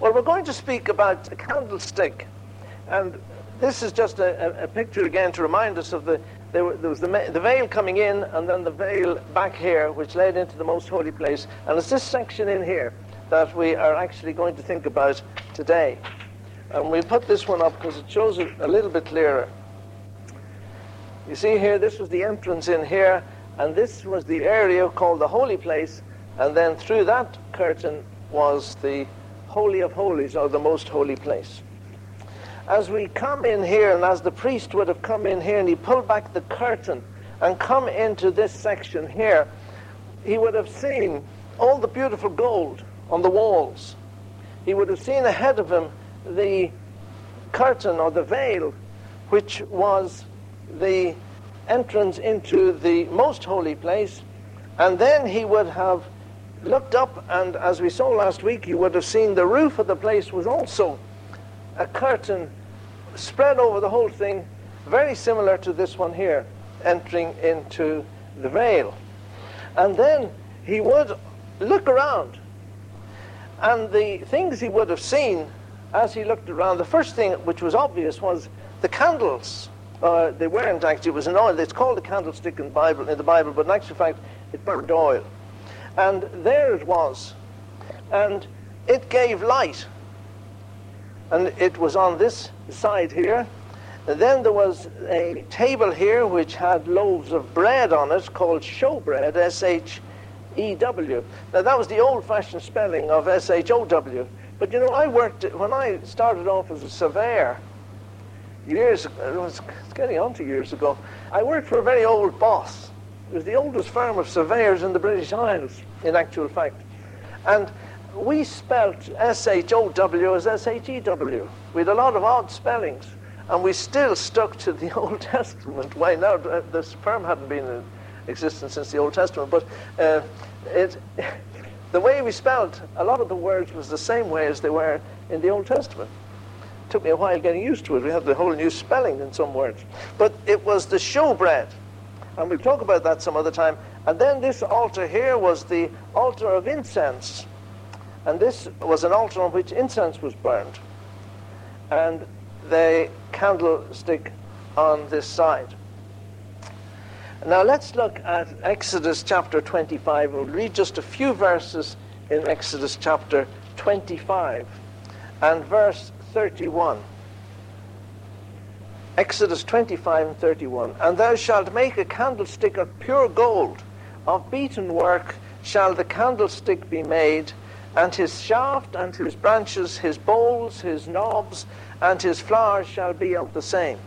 Well, we're going to speak about a candlestick. And this is just a, a, a picture again to remind us of the, there, there was the, the, veil coming in and then the veil back here, which led into the most holy place. And it's this section in here that we are actually going to think about today. And we put this one up because it shows it a little bit clearer. You see here, this was the entrance in here, and this was the area called the holy place, and then through that curtain was the Holy of Holies, or the most holy place. As we come in here, and as the priest would have come in here, and he pulled back the curtain and come into this section here, he would have seen all the beautiful gold on the walls. He would have seen ahead of him the curtain or the veil, which was the entrance into the most holy place, and then he would have looked up, and as we saw last week, you would have seen the roof of the place was also a curtain spread over the whole thing, very similar to this one here, entering into the veil. And then he would look around, and the things he would have seen as he looked around, the first thing which was obvious was the candles uh, they weren't actually. It was an oil. It's called a candlestick in Bible, in the Bible, but in actual fact, it burned oil. And there it was, and it gave light. And it was on this side here. And then there was a table here which had loaves of bread on it called showbread, S H E W. Now that was the old-fashioned spelling of S H O W. But you know, I worked when I started off as a surveyor years, it was getting on to years ago, I worked for a very old boss. It was the oldest firm of surveyors in the British Isles, in actual fact. And we spelt S-H-O-W as S-H-E-W. We had a lot of odd spellings. And we still stuck to the Old Testament way. Now, this firm hadn't been in existence since the Old Testament, but uh, it, the way we spelt a lot of the words was the same way as they were in the Old Testament It took me a while getting used to it. We had the whole new spelling in some words. But it was the showbread. And we'll talk about that some other time. And then this altar here was the altar of incense. And this was an altar on which incense was burned. And the candlestick on this side. Now let's look at Exodus chapter 25. We'll read just a few verses in Exodus chapter 25 and verse 31. Exodus 25 and 31. And thou shalt make a candlestick of pure gold, of beaten work shall the candlestick be made, and his shaft and his branches, his bowls, his knobs, and his flowers shall be of the same.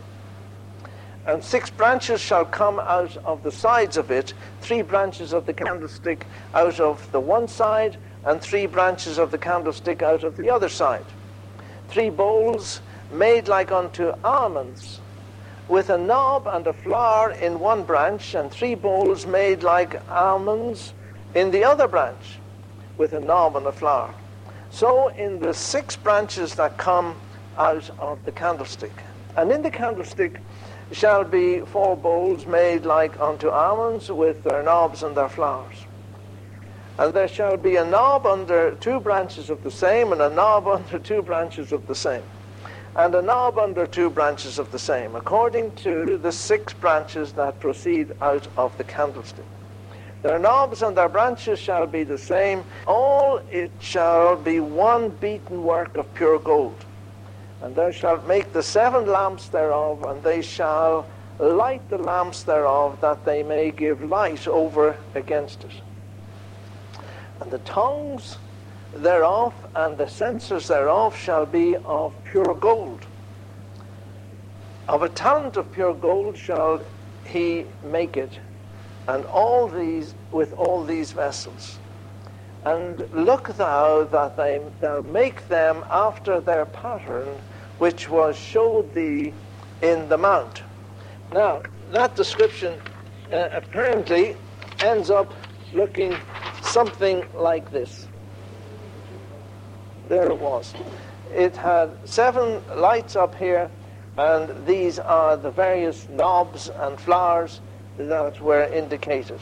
And six branches shall come out of the sides of it, three branches of the candlestick out of the one side, and three branches of the candlestick out of the other side three bowls made like unto almonds, with a knob and a flower in one branch, and three bowls made like almonds in the other branch, with a knob and a flower. So in the six branches that come out of the candlestick. And in the candlestick shall be four bowls made like unto almonds, with their knobs and their flowers. And there shall be a knob under two branches of the same, and a knob under two branches of the same, and a knob under two branches of the same, according to the six branches that proceed out of the candlestick. Their knobs and their branches shall be the same. All it shall be one beaten work of pure gold. And thou shalt make the seven lamps thereof, and they shall light the lamps thereof, that they may give light over against it and the tongues thereof and the censers thereof shall be of pure gold. Of a talent of pure gold shall he make it, and all these with all these vessels. And look thou that they, thou make them after their pattern which was showed thee in the mount. Now, that description uh, apparently ends up looking something like this. There it was. It had seven lights up here, and these are the various knobs and flowers that were indicated.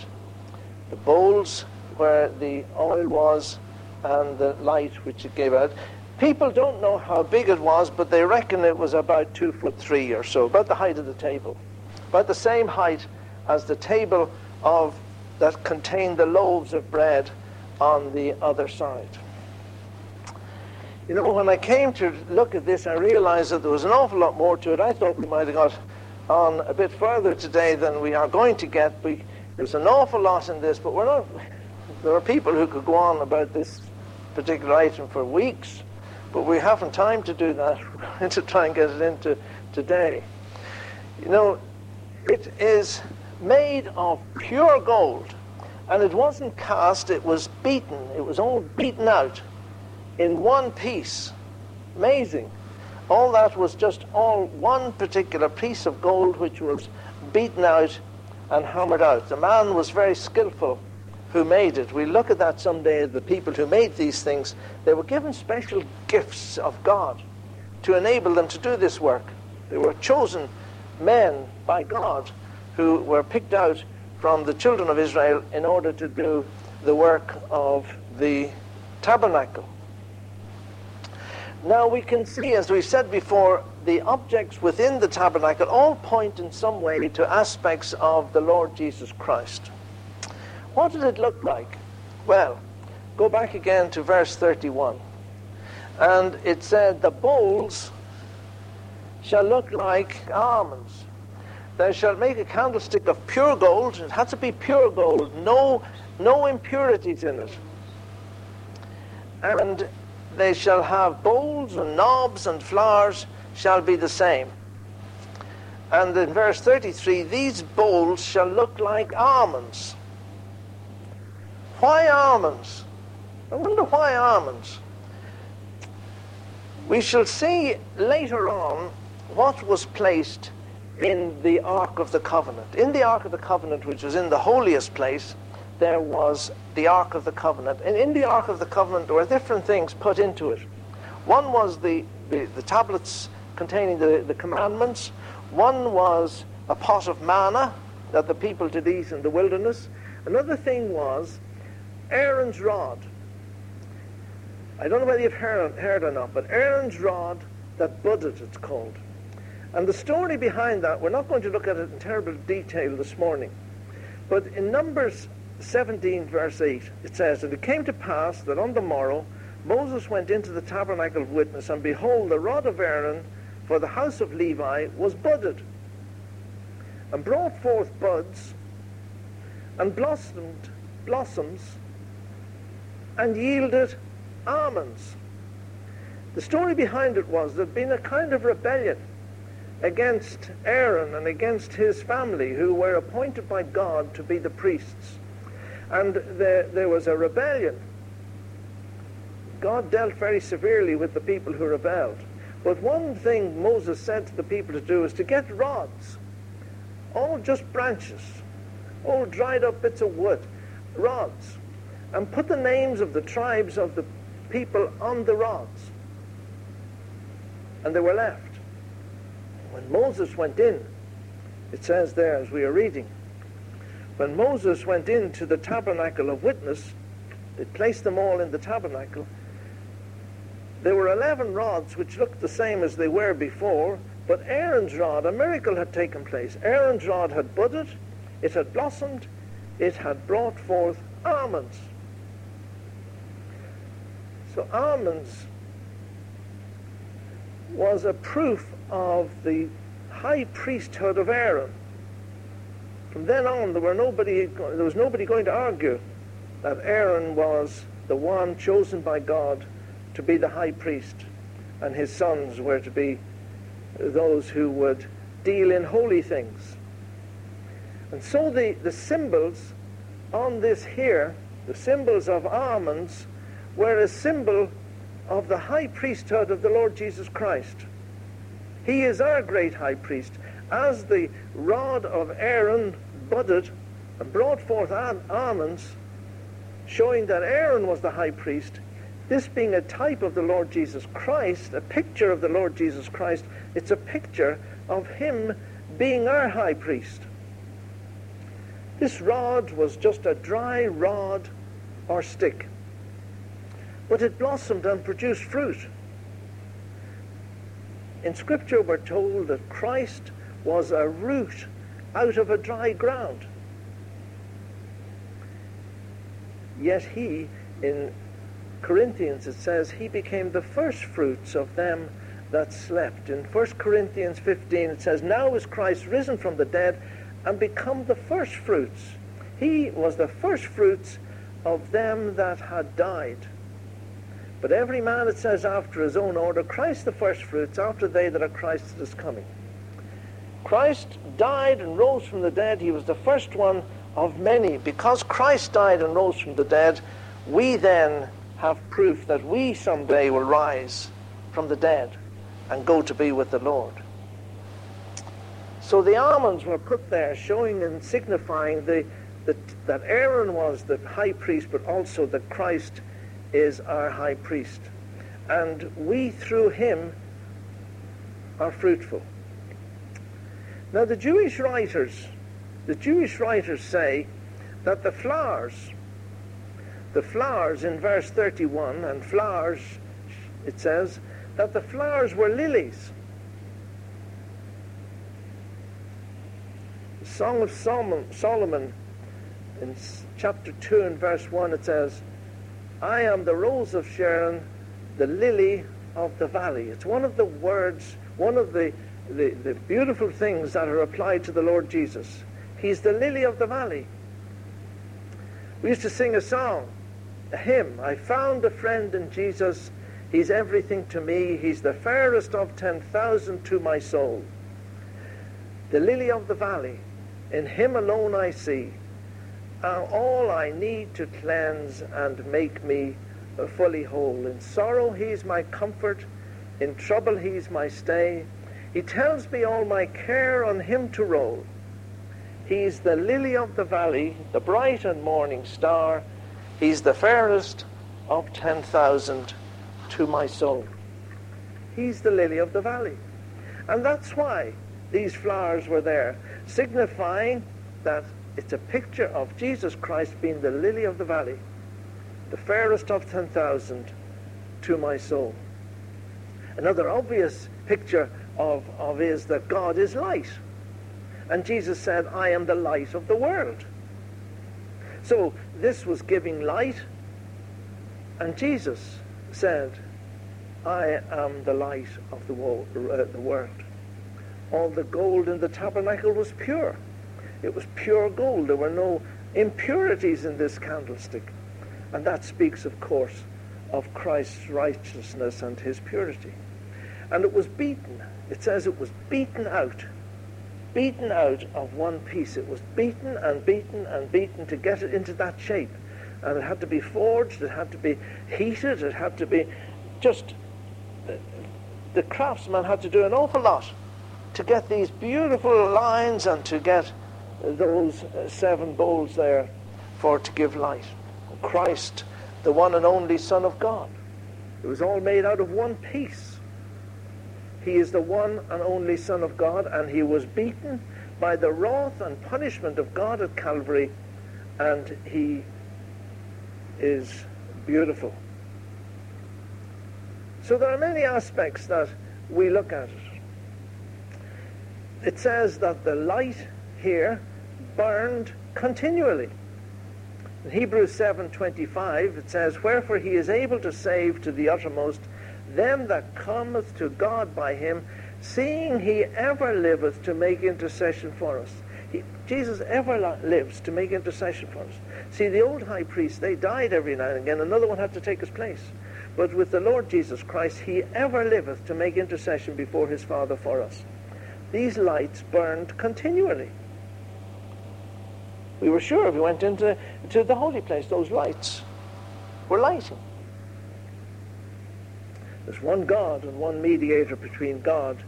The bowls where the oil was and the light which it gave out. People don't know how big it was, but they reckon it was about two foot three or so, about the height of the table, about the same height as the table of that contained the loaves of bread on the other side. You know, when I came to look at this, I realized that there was an awful lot more to it. I thought we might have got on a bit further today than we are going to get. We, there's an awful lot in this, but we're not. There are people who could go on about this particular item for weeks. But we haven't time to do that. We're going to try and get it into today. You know, it is made of pure gold. And it wasn't cast, it was beaten. It was all beaten out in one piece. Amazing. All that was just all one particular piece of gold which was beaten out and hammered out. The man was very skillful who made it. We look at that someday, the people who made these things, they were given special gifts of God to enable them to do this work. They were chosen men by God who were picked out from the children of Israel in order to do the work of the tabernacle. Now we can see, as we said before, the objects within the tabernacle all point in some way to aspects of the Lord Jesus Christ. What did it look like? Well, go back again to verse 31. And it said, The bowls shall look like almonds. Thou shalt make a candlestick of pure gold. It had to be pure gold, no, no impurities in it. And they shall have bowls and knobs and flowers shall be the same. And in verse 33, these bowls shall look like almonds. Why almonds? I wonder why almonds. We shall see later on what was placed in the Ark of the Covenant. In the Ark of the Covenant, which was in the holiest place, there was the Ark of the Covenant. And in the Ark of the Covenant, there were different things put into it. One was the, the, the tablets containing the, the commandments. One was a pot of manna that the people did eat in the wilderness. Another thing was Aaron's rod. I don't know whether you've heard, heard or not, but Aaron's rod that budded, it's called. And the story behind that, we're not going to look at it in terrible detail this morning. But in Numbers 17, verse 8, it says, And it came to pass that on the morrow Moses went into the tabernacle of witness, and behold, the rod of Aaron for the house of Levi was budded, and brought forth buds, and blossomed blossoms, and yielded almonds. The story behind it was there'd been a kind of rebellion against Aaron and against his family, who were appointed by God to be the priests. And there, there was a rebellion. God dealt very severely with the people who rebelled. But one thing Moses said to the people to do is to get rods, all just branches, all dried up bits of wood, rods, and put the names of the tribes of the people on the rods. And they were left. When Moses went in, it says there as we are reading, when Moses went into the tabernacle of witness, they placed them all in the tabernacle. There were 11 rods which looked the same as they were before, but Aaron's rod, a miracle had taken place. Aaron's rod had budded, it had blossomed, it had brought forth almonds. So almonds was a proof of the high priesthood of Aaron. From then on, there, were nobody, there was nobody going to argue that Aaron was the one chosen by God to be the high priest, and his sons were to be those who would deal in holy things. And so the, the symbols on this here, the symbols of almonds, were a symbol of the high priesthood of the Lord Jesus Christ. He is our great high priest. As the rod of Aaron budded and brought forth almonds, showing that Aaron was the high priest, this being a type of the Lord Jesus Christ, a picture of the Lord Jesus Christ, it's a picture of him being our high priest. This rod was just a dry rod or stick. But it blossomed and produced fruit. in Scripture we're told that Christ was a root out of a dry ground. Yet he, in Corinthians, it says, he became the first fruits of them that slept. In 1 Corinthians 15, it says, Now is Christ risen from the dead and become the first fruits. He was the first fruits of them that had died. But every man, it says, after his own order, Christ the first fruits, after they that are Christ is coming. Christ died and rose from the dead. He was the first one of many. Because Christ died and rose from the dead, we then have proof that we someday will rise from the dead and go to be with the Lord. So the almonds were put there showing and signifying the, the, that Aaron was the high priest, but also that Christ is our high priest. And we, through him, are fruitful. Now, the Jewish writers, the Jewish writers say that the flowers, the flowers in verse 31, and flowers, it says, that the flowers were lilies. The Song of Solomon in chapter 2 and verse 1, it says, I am the rose of Sharon, the lily of the valley. It's one of the words, one of the, the, the, beautiful things that are applied to the Lord Jesus. He's the lily of the valley. We used to sing a song, a hymn. I found a friend in Jesus. He's everything to me. He's the fairest of 10,000 to my soul. The lily of the valley. In him alone I see are all I need to cleanse and make me uh, fully whole. In sorrow, He's my comfort. In trouble, He's my stay. He tells me all my care on Him to roll. He's the lily of the valley, the bright and morning star. He's the fairest of 10,000 to my soul. He's the lily of the valley. And that's why these flowers were there, signifying that it's a picture of Jesus Christ being the lily of the valley, the fairest of 10,000 to my soul. Another obvious picture of, of is that God is light. And Jesus said, I am the light of the world. So this was giving light. And Jesus said, I am the light of the, wo- uh, the world. All the gold in the tabernacle was pure. It was pure gold. There were no impurities in this candlestick. And that speaks, of course, of Christ's righteousness and his purity. And it was beaten. It says it was beaten out. Beaten out of one piece. It was beaten and beaten and beaten to get it into that shape. And it had to be forged, it had to be heated, it had to be just. The craftsman had to do an awful lot to get these beautiful lines and to get those uh, seven bowls there for to give light. Christ, the one and only Son of God. It was all made out of one piece. He is the one and only Son of God, and he was beaten by the wrath and punishment of God at Calvary, and he is beautiful. So there are many aspects that we look at it. Says that the light here burned continually. In Hebrews 7:25 it says, "Wherefore he is able to save to the uttermost them that cometh to God by him, seeing he ever liveth to make intercession for us." He, Jesus ever lives to make intercession for us. See, the old high priests, they died every now and again. Another one had to take his place. But with the Lord Jesus Christ, he ever liveth to make intercession before his Father for us. These lights burned continually. We were sure if we went into to the holy place, those lights were lighting. There's one God and one mediator between God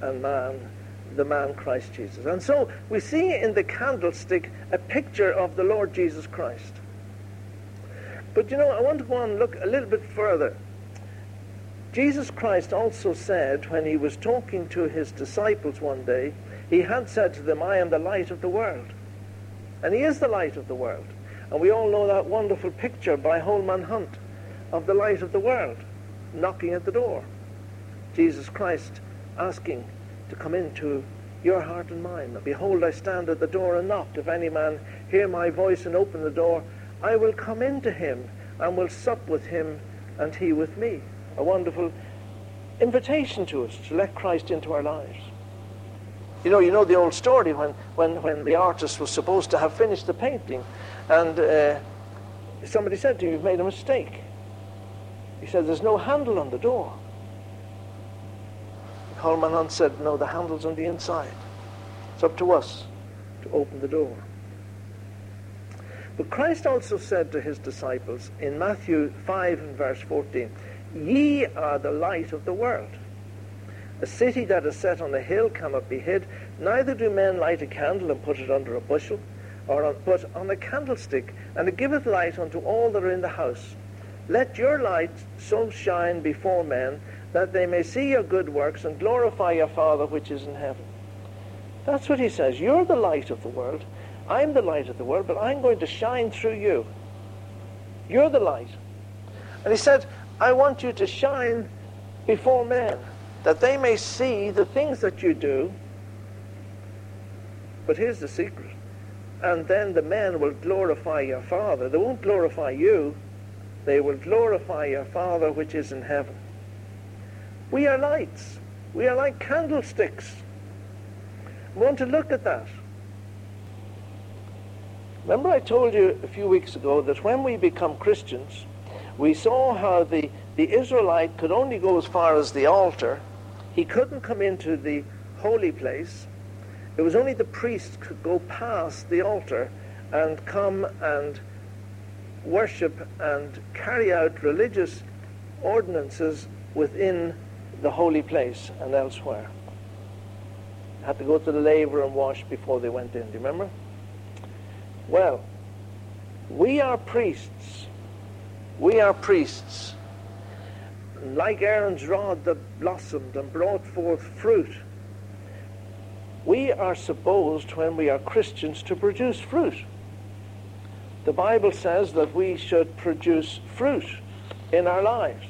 and man, the man Christ Jesus. And so we see in the candlestick a picture of the Lord Jesus Christ. But you know, I want to go on and look a little bit further. Jesus Christ also said when he was talking to his disciples one day, he had said to them, I am the light of the world. And he is the light of the world. And we all know that wonderful picture by Holman Hunt of the light of the world knocking at the door. Jesus Christ, asking to come into your heart and mine. Behold, I stand at the door and knock. If any man hear my voice and open the door, I will come into him and will sup with him and he with me. A wonderful invitation to us to let Christ into our lives. You know, you know the old story when, when, when the artist was supposed to have finished the painting and uh, somebody said to him, you've made a mistake. He said, there's no handle on the door. Holman Hunt said, no, the handle's on the inside. It's up to us to open the door. But Christ also said to his disciples in Matthew 5 and verse 14, Ye are the light of the world. A city that is set on a hill cannot be hid, neither do men light a candle and put it under a bushel, or on, but on a candlestick, and it giveth light unto all that are in the house. Let your light so shine before men that they may see your good works and glorify your Father which is in heaven. That's what he says. You're the light of the world. I'm the light of the world, but I'm going to shine through you. You're the light. And he said, I want you to shine before men, that they may see the things that you do. But here's the secret. And then the men will glorify your Father. They won't glorify you. They will glorify your Father which is in heaven. We are lights. We are like candlesticks. We want to look at that. Remember I told you a few weeks ago that when we become Christians, we saw how the, the Israelite could only go as far as the altar. He couldn't come into the holy place. It was only the priest could go past the altar and come and worship and carry out religious ordinances within the holy place and elsewhere. Had to go to the laver and wash before they went in. Do you remember? Well, we are priests. We are priests. Like Aaron's rod that blossomed and brought forth fruit. We are supposed, when we are Christians, to produce fruit. The Bible says that we should produce fruit in our lives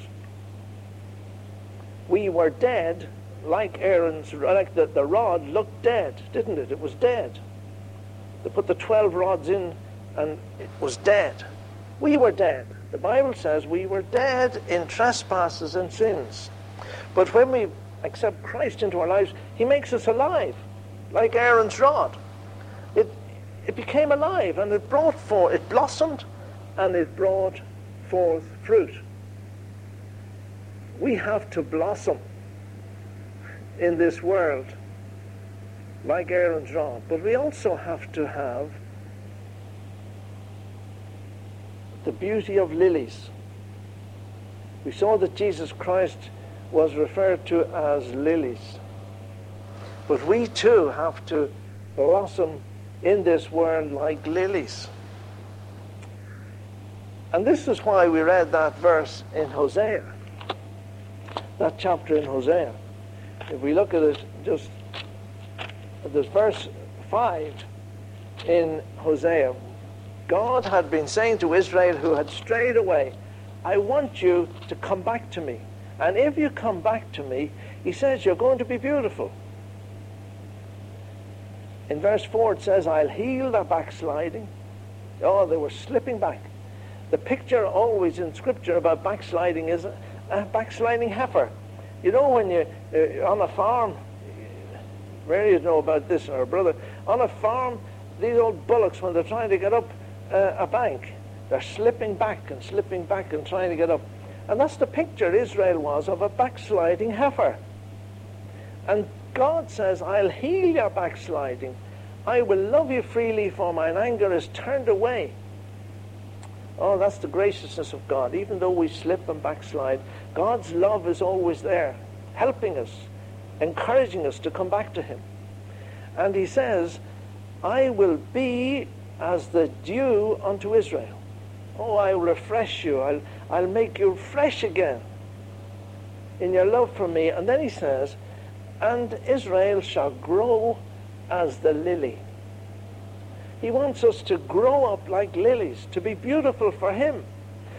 we were dead like Aaron's, like the, the rod looked dead, didn't it? It was dead. They put the 12 rods in and it was dead. We were dead. The Bible says we were dead in trespasses and sins. But when we accept Christ into our lives, he makes us alive, like Aaron's rod. It, became alive and it brought forth, it blossomed and it brought forth fruit we have to blossom in this world like Aaron's rod, but we also have to have the beauty of lilies. We saw that Jesus Christ was referred to as lilies. But we too have to blossom in this world like lilies. And this is why we read that verse in Hosea that chapter in Hosea. If we look at it, just there's verse 5 in Hosea. God had been saying to Israel who had strayed away, I want you to come back to me. And if you come back to me, he says, you're going to be beautiful. In verse 4 it says, I'll heal their backsliding. Oh, they were slipping back. The picture always in Scripture about backsliding is a backsliding heifer. You know when you uh, on a farm, Mary know about this, or brother, on a farm, these old bullocks when they're trying to get up uh, a bank, they're slipping back and slipping back and trying to get up. And that's the picture Israel was of a backsliding heifer. And God says, I'll heal your backsliding. I will love you freely, for mine anger is turned away. Oh, that's the graciousness of God. Even though we slip and backslide, God's love is always there, helping us, encouraging us to come back to Him. And He says, I will be as the dew unto Israel. Oh, I'll refresh you. I'll, I'll make you fresh again in your love for me. And then He says, and Israel shall grow as the lily. He wants us to grow up like lilies, to be beautiful for Him.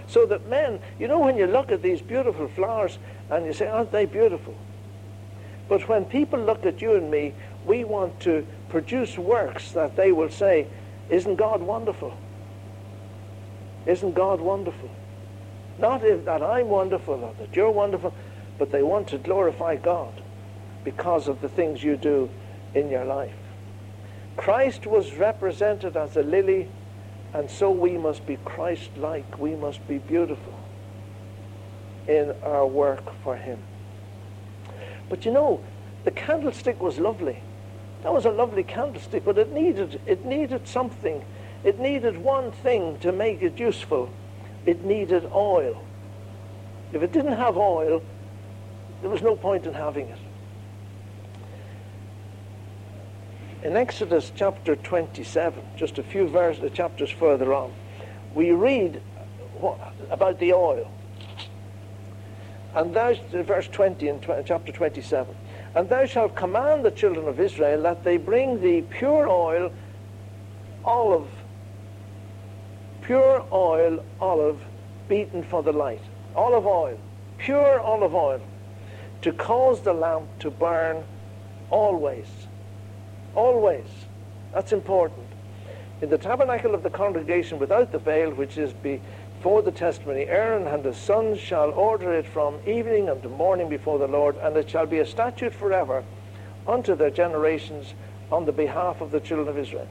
So that men, you know, when you look at these beautiful flowers and you say, aren't they beautiful? But when people look at you and me, we want to produce works that they will say, Isn't God wonderful? Isn't God wonderful? Not if, that I'm wonderful or that you're wonderful, but they want to glorify God because of the things you do in your life. Christ was represented as a lily, and so we must be Christ like. We must be beautiful in our work for Him. But you know, the candlestick was lovely. That was a lovely candlestick, but it needed, it needed something. It needed one thing to make it useful. It needed oil. If it didn't have oil, there was no point in having it. In Exodus chapter 27, just a few verses, uh, chapters further on, we read about the oil. And thou, uh, verse 20 in chapter 27, and thou shalt command the children of Israel that they bring thee pure oil, olive, pure oil, olive, beaten for the light. Olive oil, pure olive oil, to cause the lamp to burn always. Always. That's important. In the tabernacle of the congregation without the veil, which is before the testimony, Aaron and his sons shall order it from evening unto morning before the Lord, and it shall be a statute forever unto their generations on the behalf of the children of Israel.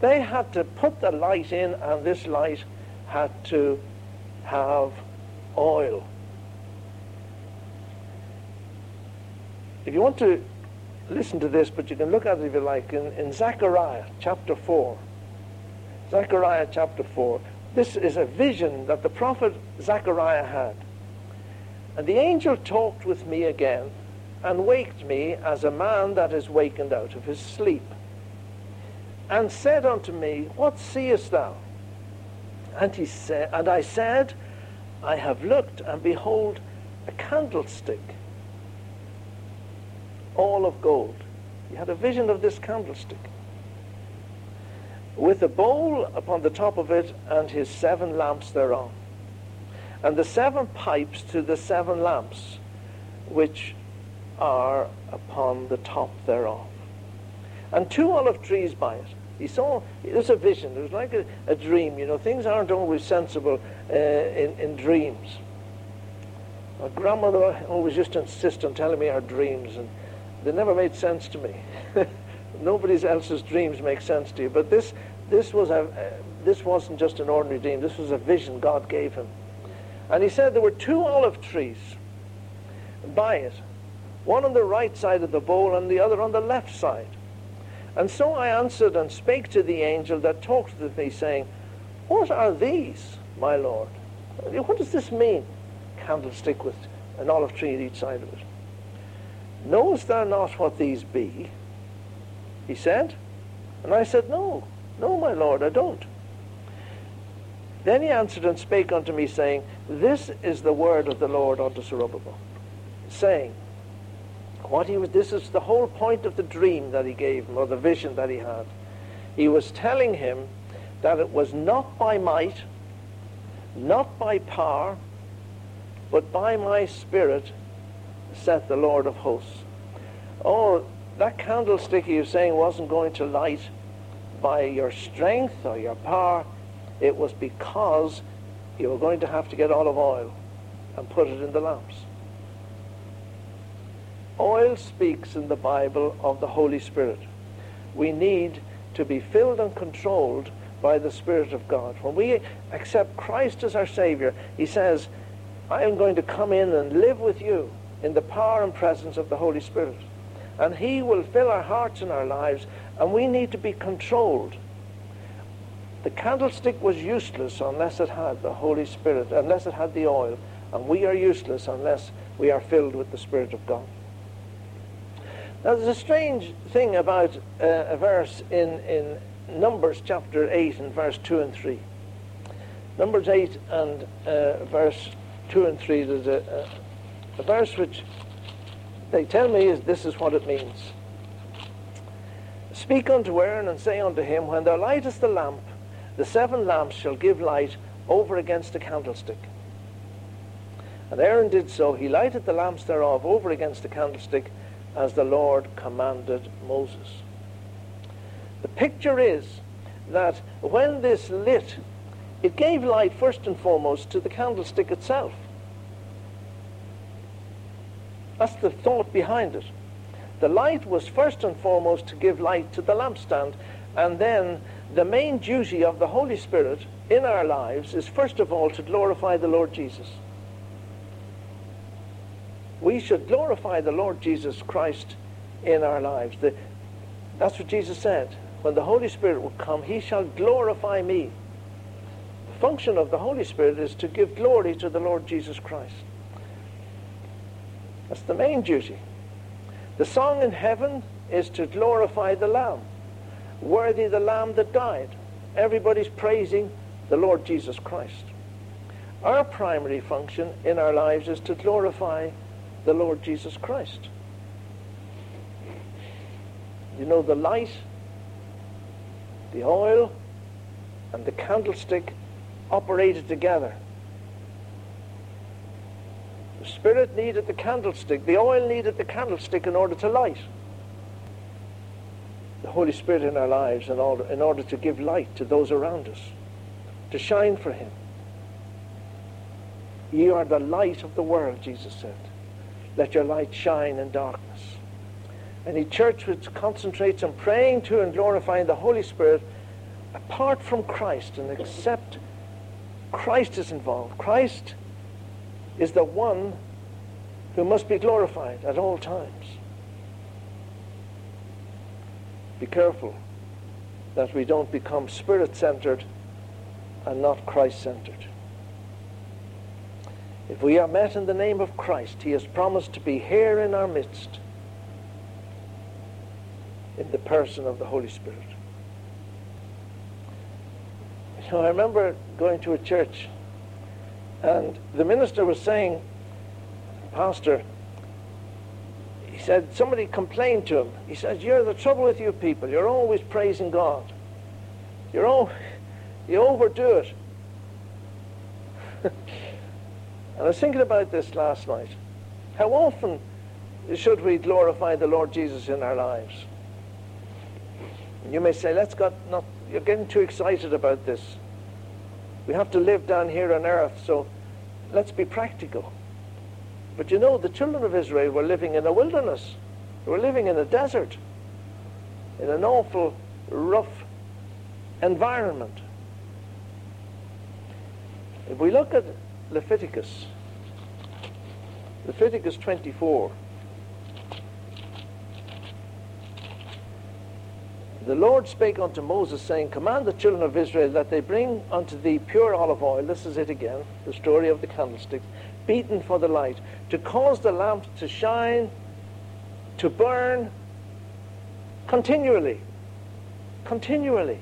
They had to put the light in, and this light had to have oil. If you want to listen to this, but you can look at it if you like, in, in Zechariah chapter 4. Zechariah chapter 4. This is a vision that the prophet Zechariah had. And the angel talked with me again and waked me as a man that is wakened out of his sleep, and said unto me, What seest thou? And he said, and I said, I have looked, and behold, a candlestick all of gold. He had a vision of this candlestick with a bowl upon the top of it and his seven lamps thereon, and the seven pipes to the seven lamps which are upon the top thereof, and two olive trees by it. He saw, it was a vision, it was like a, a dream. You know, things aren't always sensible uh, in, in dreams. My grandmother always used to insist on telling me her dreams, and they never made sense to me. Nobody else's dreams make sense to you. But this, this, was a, uh, this wasn't just an ordinary dream. This was a vision God gave him. And he said there were two olive trees by it, one on the right side of the bowl and the other on the left side. And so I answered and spake to the angel that talked with me, saying, What are these, my Lord? What does this mean? Candlestick with an olive tree at each side of it. Knowest thou not what these be? He said. And I said, No, no, my Lord, I don't. Then he answered and spake unto me, saying, This is the word of the Lord unto Zerubbabel, saying, what he was, this is the whole point of the dream that he gave him, or the vision that he had. He was telling him that it was not by might, not by power, but by my spirit, saith the Lord of hosts. Oh, that candlestick he was saying wasn't going to light by your strength or your power. It was because you were going to have to get olive oil and put it in the lamps. Oil speaks in the Bible of the Holy Spirit. We need to be filled and controlled by the Spirit of God. When we accept Christ as our Savior, He says, I am going to come in and live with you in the power and presence of the Holy Spirit. And He will fill our hearts and our lives, and we need to be controlled. The candlestick was useless unless it had the Holy Spirit, unless it had the oil, and we are useless unless we are filled with the Spirit of God. Now, there's a strange thing about uh, a verse in, in Numbers chapter 8 and verse 2 and 3. Numbers 8 and uh, verse 2 and 3, there's a, verse which they tell me is this is what it means. Speak unto Aaron and say unto him, When thou lightest the lamp, the seven lamps shall give light over against the candlestick. And Aaron did so. He lighted the lamps thereof over against the candlestick, as the Lord commanded Moses. The picture is that when this lit, it gave light first and foremost to the candlestick itself. That's the thought behind it. The light was first and foremost to give light to the lampstand, and then the main duty of the Holy Spirit in our lives is first of all to glorify the Lord Jesus. We should glorify the Lord Jesus Christ in our lives. The, that's what Jesus said. When the Holy Spirit will come, he shall glorify me. The function of the Holy Spirit is to give glory to the Lord Jesus Christ. That's the main duty. The song in heaven is to glorify the Lamb. Worthy the Lamb that died. Everybody's praising the Lord Jesus Christ. Our primary function in our lives is to glorify the Lord Jesus Christ. You know, the light, the oil, and the candlestick operated together. The Spirit needed the candlestick. The oil needed the candlestick in order to light. The Holy Spirit in our lives in order, in order to give light to those around us, to shine for Him. Ye are the light of the world, Jesus said. Let your light shine in darkness. Any church which concentrates on praying to and glorifying the Holy Spirit apart from Christ and except Christ is involved. Christ is the one who must be glorified at all times. Be careful that we don't become spirit centered and not Christ centered. If we are met in the name of Christ, He has promised to be here in our midst in the person of the Holy Spirit. Know, I remember going to a church and the minister was saying, Pastor, he said, somebody complained to him. He says, You're the trouble with you people. You're always praising God. You're all, you overdo it. and I was thinking about this last night. How often should we glorify the Lord Jesus in our lives? You may say, let's got not you're getting too excited about this. We have to live down here on earth, so let's be practical. But you know, the children of Israel were living in a wilderness. They were living in a desert, in an awful, rough environment. If we look at Leviticus, Leviticus 24, the Lord spake unto Moses, saying, Command the children of Israel that they bring unto thee pure olive oil. This is it again, the story of the candlesticks beaten for the light, to cause the lamp to shine, to burn continually. Continually.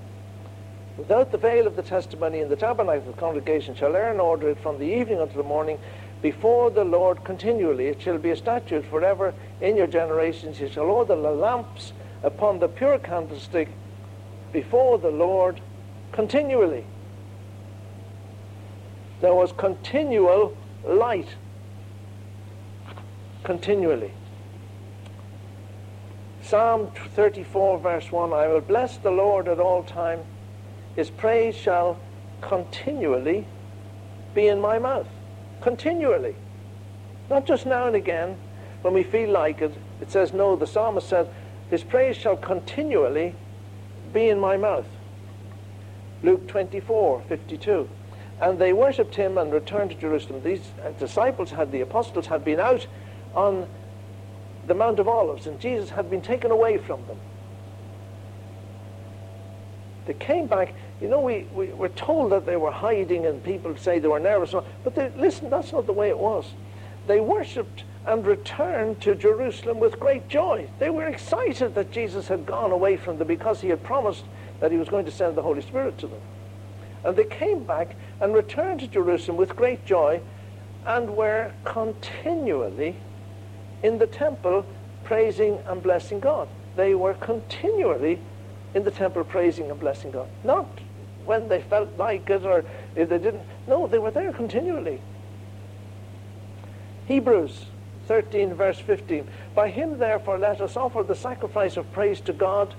Without the veil of the testimony in the tabernacle of the congregation shall Aaron order it from the evening until the morning before the Lord continually. It shall be a statute forever in your generations. You shall order the lamps upon the pure candlestick before the Lord continually. There was continual light continually. Psalm 34, verse 1 I will bless the Lord at all time. His praise shall continually be in my mouth. Continually. Not just now and again when we feel like it. It says, no, the psalmist says, His praise shall continually be in my mouth. Luke 24, 52 and they worshipped him and returned to Jerusalem. These uh, disciples had, the apostles had been out on the Mount of Olives, and Jesus had been taken away from them. They came back. You know, we, we were told that they were hiding, and people say they were nervous. But they, listen, that's not the way it was. They worshipped and returned to Jerusalem with great joy. They were excited that Jesus had gone away from them because he had promised that he was going to send the Holy Spirit to them. And they came back and returned to Jerusalem with great joy and were continually in the temple praising and blessing God. They were continually in the temple praising and blessing God. Not when they felt like it or if they didn't. No, they were there continually. Hebrews 13, verse 15. By him, therefore, let us offer the sacrifice of praise to God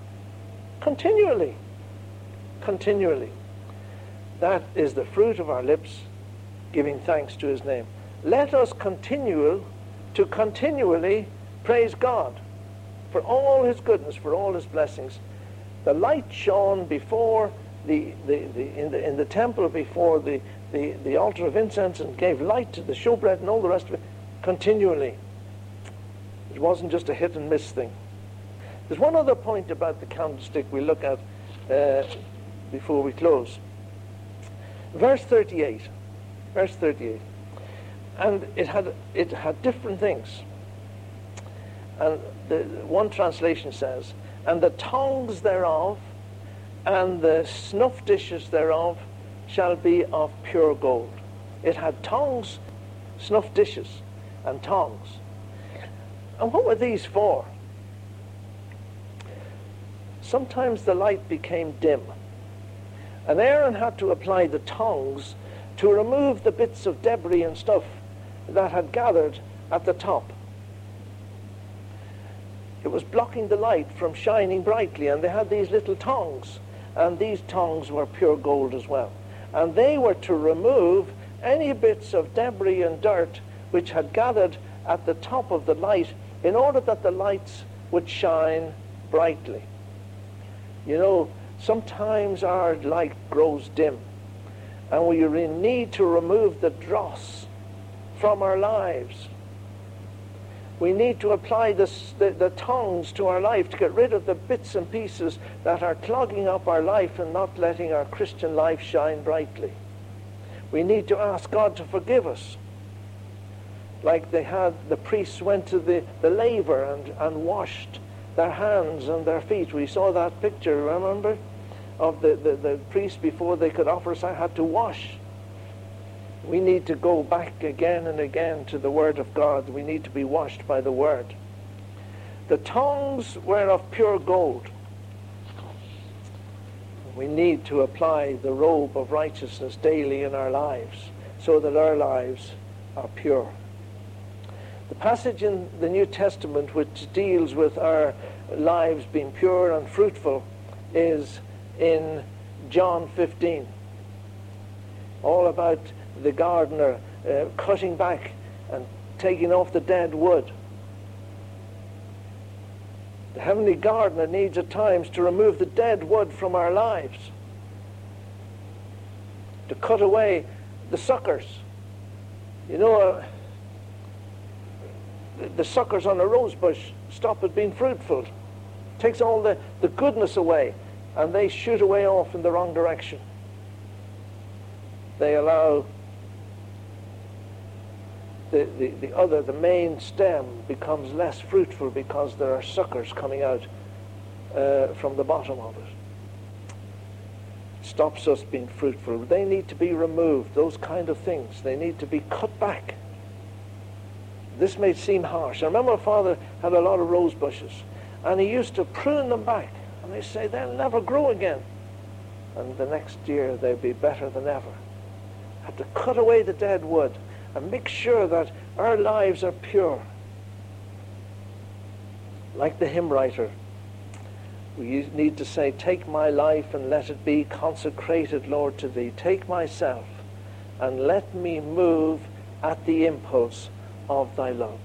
continually. Continually. That is the fruit of our lips, giving thanks to his name. Let us continue to continually praise God for all his goodness, for all his blessings. The light shone before the, the, the, in, the, in the temple, before the, the, the altar of incense, and gave light to the showbread and all the rest of it continually. It wasn't just a hit and miss thing. There's one other point about the candlestick we look at uh, before we close. Verse 38. Verse 38. And it had, it had different things. And the, one translation says, And the tongs thereof and the snuff dishes thereof shall be of pure gold. It had tongs, snuff dishes, and tongs. And what were these for? Sometimes the light became dim. And Aaron had to apply the tongs to remove the bits of debris and stuff that had gathered at the top. It was blocking the light from shining brightly, and they had these little tongs, and these tongs were pure gold as well. And they were to remove any bits of debris and dirt which had gathered at the top of the light in order that the lights would shine brightly. You know, sometimes our light grows dim, and we need to remove the dross from our lives. We need to apply the, the tongs to our life to get rid of the bits and pieces that are clogging up our life and not letting our Christian life shine brightly. We need to ask God to forgive us like they had, the priests went to the, the laver and, and washed their hands and their feet. We saw that picture, remember? Of the, the, the priests before they could offer I had to wash. We need to go back again and again to the Word of God. We need to be washed by the Word. The tongs were of pure gold. We need to apply the robe of righteousness daily in our lives so that our lives are pure. The passage in the New Testament which deals with our lives being pure and fruitful is in John 15. All about the gardener uh, cutting back and taking off the dead wood. The heavenly gardener needs at times to remove the dead wood from our lives, to cut away the suckers. You know, the suckers on a rose bush stop it being fruitful. Takes all the, the goodness away, and they shoot away off in the wrong direction. They allow the, the, the other, the main stem, becomes less fruitful because there are suckers coming out uh, from the bottom of it. Stops us being fruitful. They need to be removed, those kind of things. They need to be cut back. This may seem harsh. I remember my father had a lot of rose bushes, and he used to prune them back. And they say they'll never grow again. And the next year they'll be better than ever. Had to cut away the dead wood and make sure that our lives are pure. Like the hymn writer, we need to say, Take my life and let it be consecrated, Lord, to Thee. Take myself and let me move at the impulse of thy love.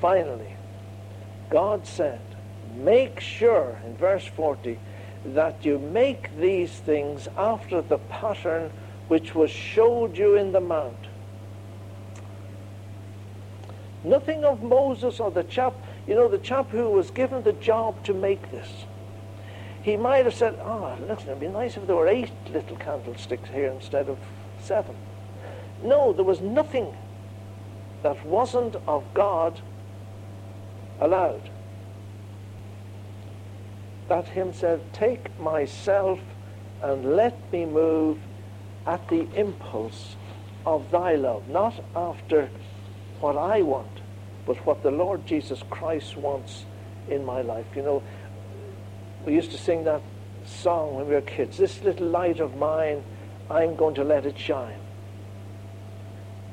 Finally, God said, make sure, in verse 40, that you make these things after the pattern which was showed you in the mount. Nothing of Moses or the chap, you know, the chap who was given the job to make this. He might have said, ah, oh, listen, it'd be nice if there were eight little candlesticks here instead of seven. No, there was nothing that wasn't of God allowed. That hymn said, Take myself and let me move at the impulse of thy love, not after what I want, but what the Lord Jesus Christ wants in my life. You know, we used to sing that song when we were kids, This little light of mine, I'm going to let it shine.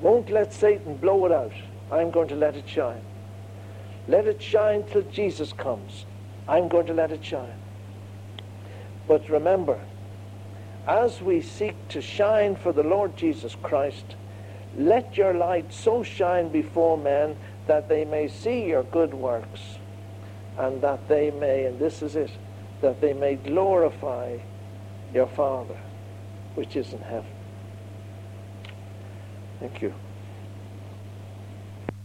Won't let Satan blow it out. I'm going to let it shine. Let it shine till Jesus comes. I'm going to let it shine. But remember, as we seek to shine for the Lord Jesus Christ, let your light so shine before men that they may see your good works and that they may, and this is it, that they may glorify your Father which is in heaven. Thank you.